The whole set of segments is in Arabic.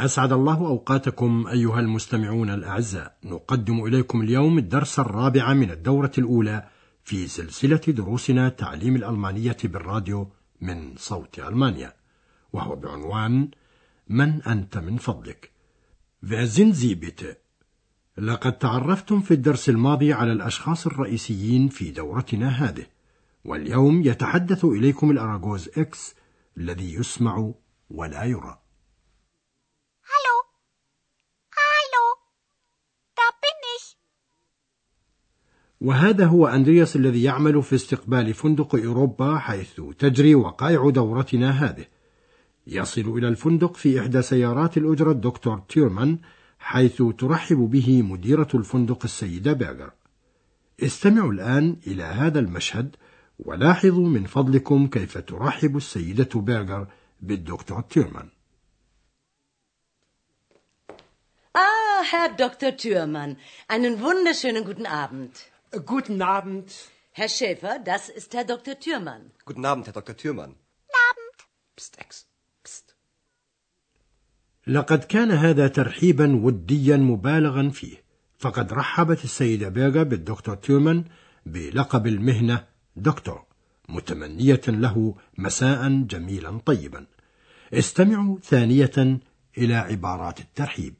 أسعد الله أوقاتكم أيها المستمعون الأعزاء. نقدم إليكم اليوم الدرس الرابع من الدورة الأولى في سلسلة دروسنا تعليم الألمانية بالراديو من صوت ألمانيا وهو بعنوان من أنت من فضلك؟ Wer sind؟ لقد تعرفتم في الدرس الماضي على الأشخاص الرئيسيين في دورتنا هذه واليوم يتحدث إليكم الأراغوز إكس الذي يسمع ولا يرى Hallo. Hallo. Da bin ich. وهذا هو أندرياس الذي يعمل في استقبال فندق أوروبا حيث تجري وقائع دورتنا هذه يصل إلى الفندق في إحدى سيارات الأجرة الدكتور تيرمان حيث ترحب به مديرة الفندق السيدة بيرغر استمعوا الآن إلى هذا المشهد ولاحظوا من فضلكم كيف ترحب السيدة بيرغر بالدكتور تيرمان Ah, Herr Dr. Thürmann, einen wunderschönen guten Abend. Guten Abend. Herr Schäfer, das ist Herr Dr. Thürmann. Guten Abend, Herr Dr. Thürmann. Abend. Psst, Ex. Psst. لقد كان هذا ترحيبا وديا مبالغا فيه فقد رحبت السيدة بيرغر بالدكتور تيرمان بلقب المهنة دكتور متمنية له مساء جميلا طيبا استمعوا ثانية إلى عبارات الترحيب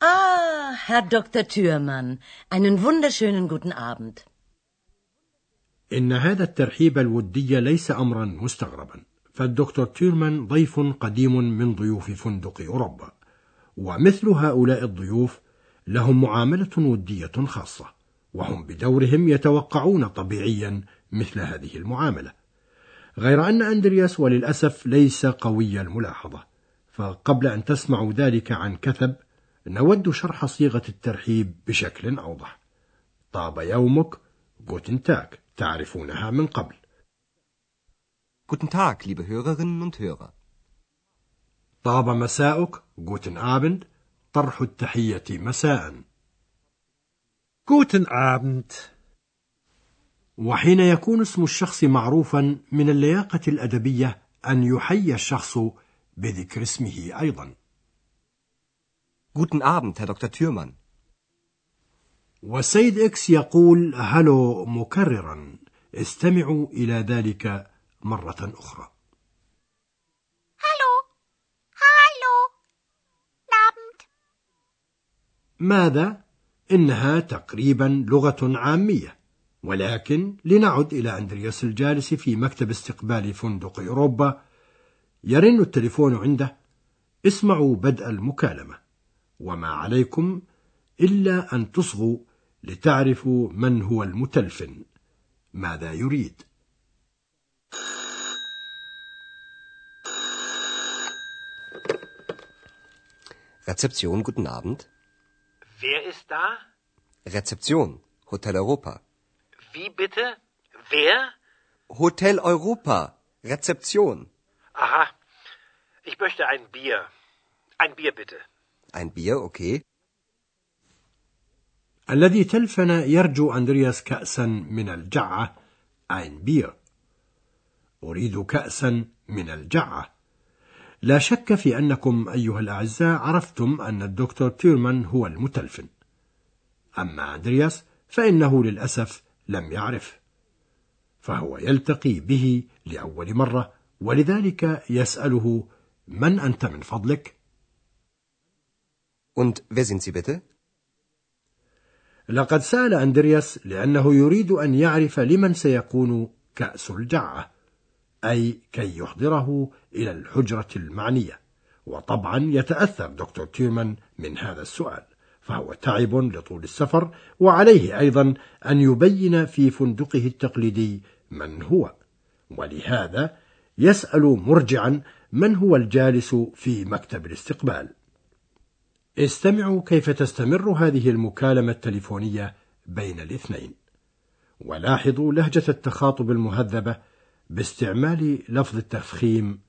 Ah, Herr Dr. Thürmann, einen wunderschönen guten Abend. إن هذا الترحيب الودي ليس أمرا مستغربا فالدكتور تيرمان ضيف قديم من ضيوف فندق أوروبا ومثل هؤلاء الضيوف لهم معاملة ودية خاصة وهم بدورهم يتوقعون طبيعيا مثل هذه المعاملة غير أن أندرياس وللأسف ليس قوي الملاحظة فقبل أن تسمعوا ذلك عن كثب نود شرح صيغة الترحيب بشكل أوضح طاب يومك جوتن تاك تعرفونها من قبل Guten Tag, liebe Hörerinnen und Hörer. طاب مساؤك جوتن آبند طرح التحية مساء Guten Abend. وحين يكون اسم الشخص معروفا من اللياقة الأدبية أن يحيي الشخص بذكر اسمه أيضا Guten Abend, Herr Dr. Thürmann. والسيد إكس يقول هلو مكررا استمعوا إلى ذلك مرة أخرى Hallo. Hallo. Abend. ماذا؟ إنها تقريبا لغة عامية ولكن لنعد إلى أندرياس الجالس في مكتب استقبال فندق أوروبا يرن التليفون عنده اسمعوا بدء المكالمة وما عليكم إلا أن تصغوا لتعرفوا من هو المتلفن ماذا يريد Rezeption, guten Abend. Wer ist da? Rezeption, Hotel Europa. Wie bitte? Wer? Hotel Europa. Rezeption. Aha. Ich möchte ein Bier. Ein Bier bitte. Ein Bier, okay. الذي تلفن يرجو أندرياس كأسا من الجعة ein بير أريد كأسا من الجعة لا شك في أنكم أيها الأعزاء عرفتم أن الدكتور تيرمان هو المتلفن أما أندرياس فإنه للأسف لم يعرف فهو يلتقي به لأول مرة ولذلك يسأله من أنت من فضلك؟ Und wer sind Sie bitte? لقد سأل أندرياس لأنه يريد أن يعرف لمن سيكون كأس الجعة أي كي يحضره إلى الحجرة المعنية. وطبعا يتأثر دكتور تيرمان من هذا السؤال فهو تعب لطول السفر وعليه أيضا أن يبين في فندقه التقليدي من هو. ولهذا يسأل مرجعا من هو الجالس في مكتب الاستقبال. استمعوا كيف تستمر هذه المكالمة التليفونية بين الاثنين ولاحظوا لهجة التخاطب المهذبة باستعمال لفظ التفخيم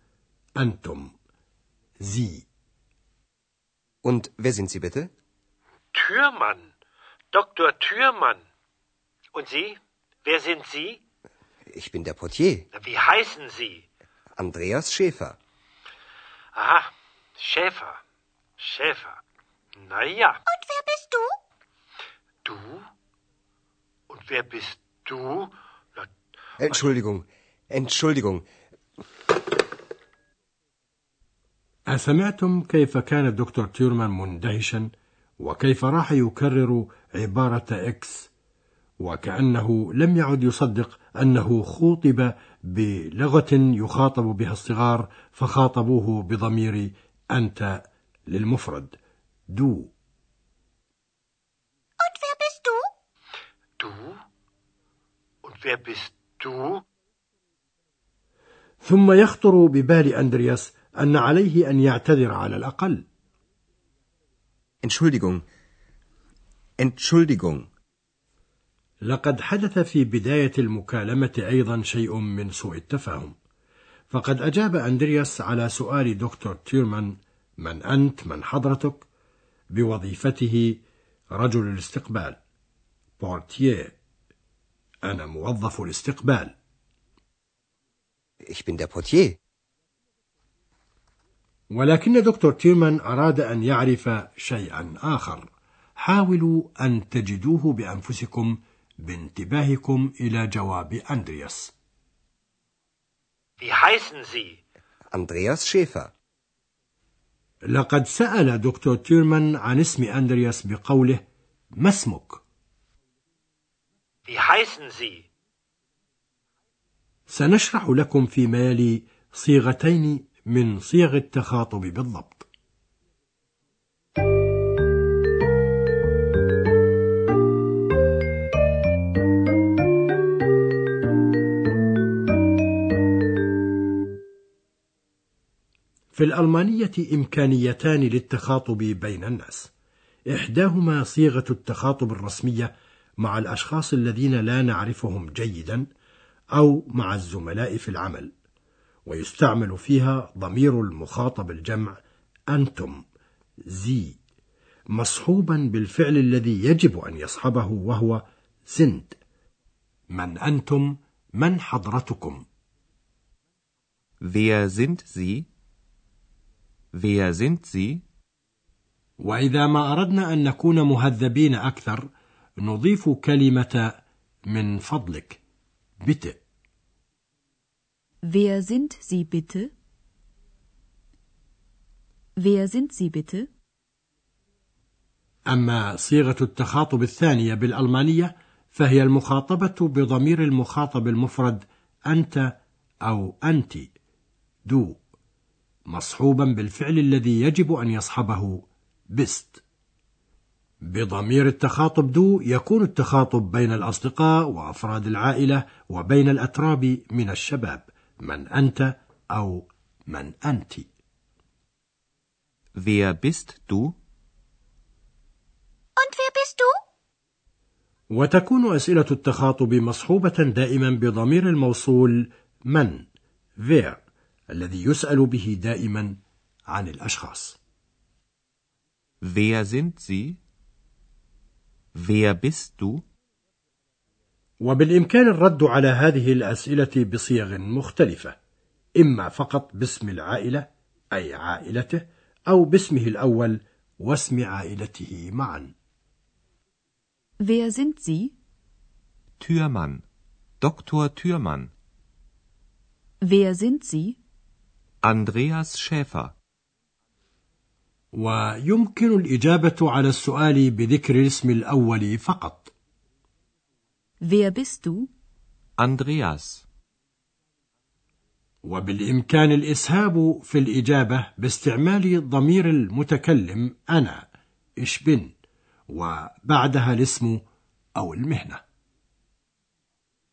أنتم Sie Und wer sind Sie bitte? Türmann. Dr. Türmann. Und Sie? Wer sind Sie? Ich bin der Portier, Wie heißen Sie? Andreas Schäfer. Aha, Schäfer. Schäfer. Na ja. Und wer bist du? Du? Und wer bist du? Na, Entschuldigung, Entschuldigung. أسمعتم كيف كان الدكتور تيرمان مندهشا وكيف راح يكرر عبارة إكس وكأنه لم يعد يصدق أنه خوطب بلغة يخاطب بها الصغار فخاطبوه بضمير أنت للمفرد du Und wer bist du? du? Und wer bist du? ثم يخطر ببال أندرياس أن عليه أن يعتذر على الأقل Entschuldigung. Entschuldigung. لقد حدث في بداية المكالمة أيضا شيء من سوء التفاهم فقد أجاب أندرياس على سؤال دكتور تيرمان من أنت من حضرتك بوظيفته رجل الاستقبال بورتيه أنا موظف الاستقبال Ich bin der Portier. ولكن دكتور تيرمان أراد أن يعرف شيئا آخر حاولوا أن تجدوه بأنفسكم بانتباهكم إلى جواب أندرياس Wie heißen Sie? Andreas Schäfer. لقد سأل دكتور تيرمان عن اسم أندرياس بقوله ما اسمك؟ سنشرح لكم فيما يلي صيغتين من صيغ التخاطب بالضبط في الألمانية إمكانيتان للتخاطب بين الناس. إحداهما صيغة التخاطب الرسمية مع الأشخاص الذين لا نعرفهم جيدا أو مع الزملاء في العمل ويستعمل فيها ضمير المخاطب الجمع أنتم زي مصحوبا بالفعل الذي يجب أن يصحبه وهو سند من أنتم؟ من حضرتكم؟ Wer sind Sie? Wer sind Sie? وإذا ما أردنا أن نكون مهذبين أكثر نضيف كلمة من فضلك bitte Wer sind Sie bitte? Wer sind Sie bitte? أما صيغة التخاطب الثانية بالألمانية فهي المخاطبة بضمير المخاطب المفرد أنت أو أنت du مصحوبا بالفعل الذي يجب أن يصحبه bist بضمير التخاطب du يكون التخاطب بين الأصدقاء وأفراد العائلة وبين الأتراب من الشباب من أنت أو من أنت Wer bist du? Und wer bist du? وتكون أسئلة التخاطب مصحوبة دائما بضمير الموصول من wer الذي يسأل به دائما عن الأشخاص Wer sind Sie? Wer bist du? وبالإمكان الرد على هذه الأسئلة بصيغ مختلفة إما فقط باسم العائلة أي عائلته أو باسمه الأول واسم عائلته معا Wer sind Sie? Türmann. Dr. Türmann. Wer sind Sie? Andreas Schäfer. ويمكن الإجابة على السؤال بذكر الاسم الأول فقط Wer bist du? Andreas. وبالإمكان الإسهاب في الإجابة باستعمال ضمير المتكلم أنا إش بن وبعدها الاسم أو المهنة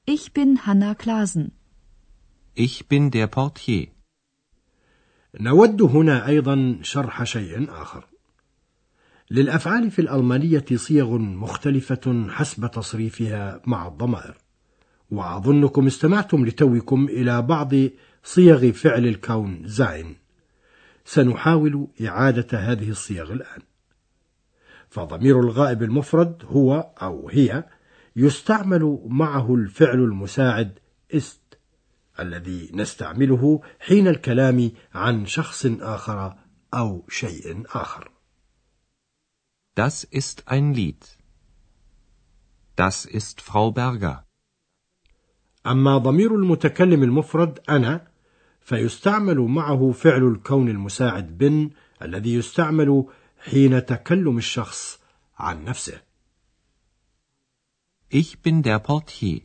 Ich bin Hanna Klasen. Ich bin der Portier. نود هنا أيضا شرح شيء آخر. للأفعال في الألمانية صيغ مختلفة حسب تصريفها مع الضمائر. وأظنكم استمعتم لتوكم إلى بعض صيغ فعل الكون زين سنحاول إعادة هذه الصيغ الآن. فضمير الغائب المفرد هو أو هي يستعمل معه الفعل المساعد است. الذي نستعمله حين الكلام عن شخص آخر أو شيء آخر Das ist ein Lied. Das ist Frau Berger. أما ضمير المتكلم المفرد أنا فيستعمل معه فعل الكون المساعد بن الذي يستعمل حين تكلم الشخص عن نفسه. Ich bin der Portier.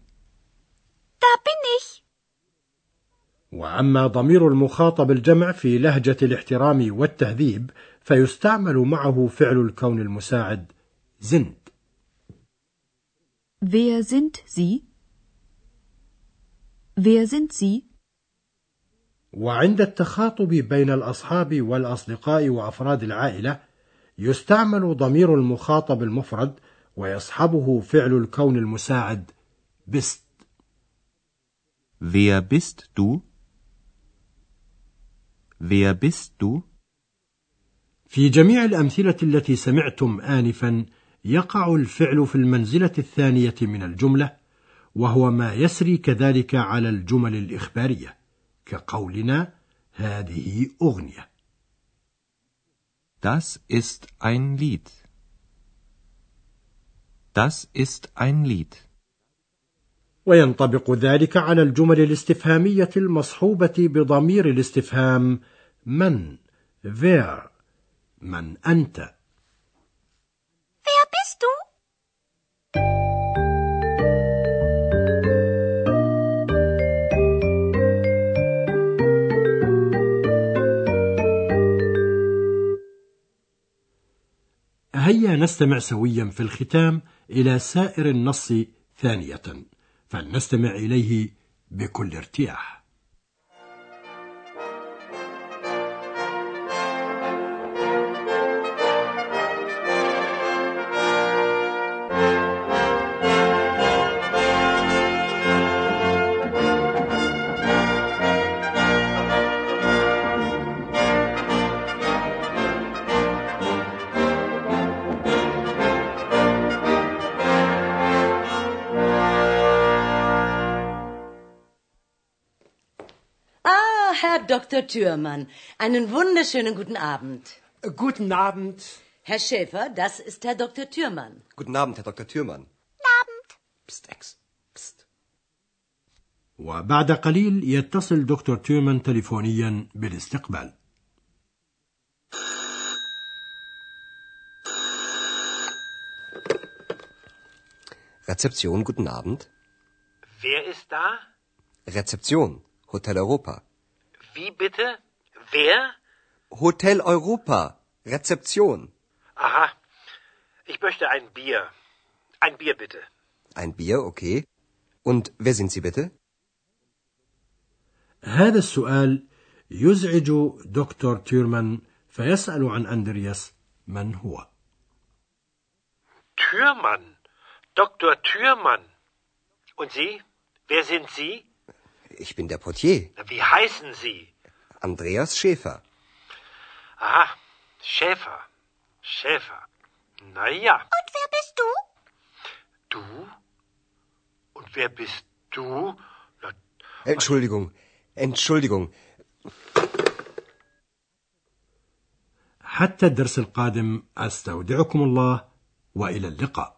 Da bin ich. وأما ضمير المخاطب الجمع في لهجة الاحترام والتهذيب فيستعمل معه فعل الكون المساعد sind. Wer sind Sie? Wer sind Sie? وعند التخاطب بين الأصحاب والأصدقاء وأفراد العائلة يستعمل ضمير المخاطب المفرد ويصحبه فعل الكون المساعد bist. Wer bist du? Wer bist du? في جميع الأمثلة التي سمعتم آنفا يقع الفعل في المنزلة الثانية من الجملة وهو ما يسري كذلك على الجمل الإخبارية كقولنا هذه أغنية Das ist ein Lied. Das ist ein Lied. وينطبق ذلك على الجمل الاستفهامية المصحوبة بضمير الاستفهام من wer من أنت Wer bist du? هيا نستمع سويا في الختام إلى سائر النص ثانية فلنستمع إليه بكل ارتياح. Herr Dr. Thürmann, einen wunderschönen guten Abend. Guten Abend. Herr Schäfer, das ist Herr Dr. Thürmann. Guten Abend, Herr Dr. Thürmann. Abend. Psst, Ex. Psst. وبعد قليل يتصل دكتور تيومان تليفونيا بالاستقبال Rezeption, guten Abend. Wer ist da? Rezeption, Hotel Europa. Wie bitte? Wer? Hotel Europa, Rezeption. Aha. Ich möchte ein Bier. Ein Bier bitte. Ein Bier, okay. Und wer sind Sie bitte? هذا السؤال يزعج دكتور تيرمان فيسأل عن أندرياس من هو Türmann. Dr. Türmann. Und Sie? Wer sind Sie? Ich bin der Portier, Na, Wie heißen Sie? Andreas Schäfer. Aha. Schäfer. Schäfer. Na ja. Und wer bist du? Du? Und wer bist du? Na, Entschuldigung, Entschuldigung. حتى الدرس القادم أستودعكم الله وإلى اللقاء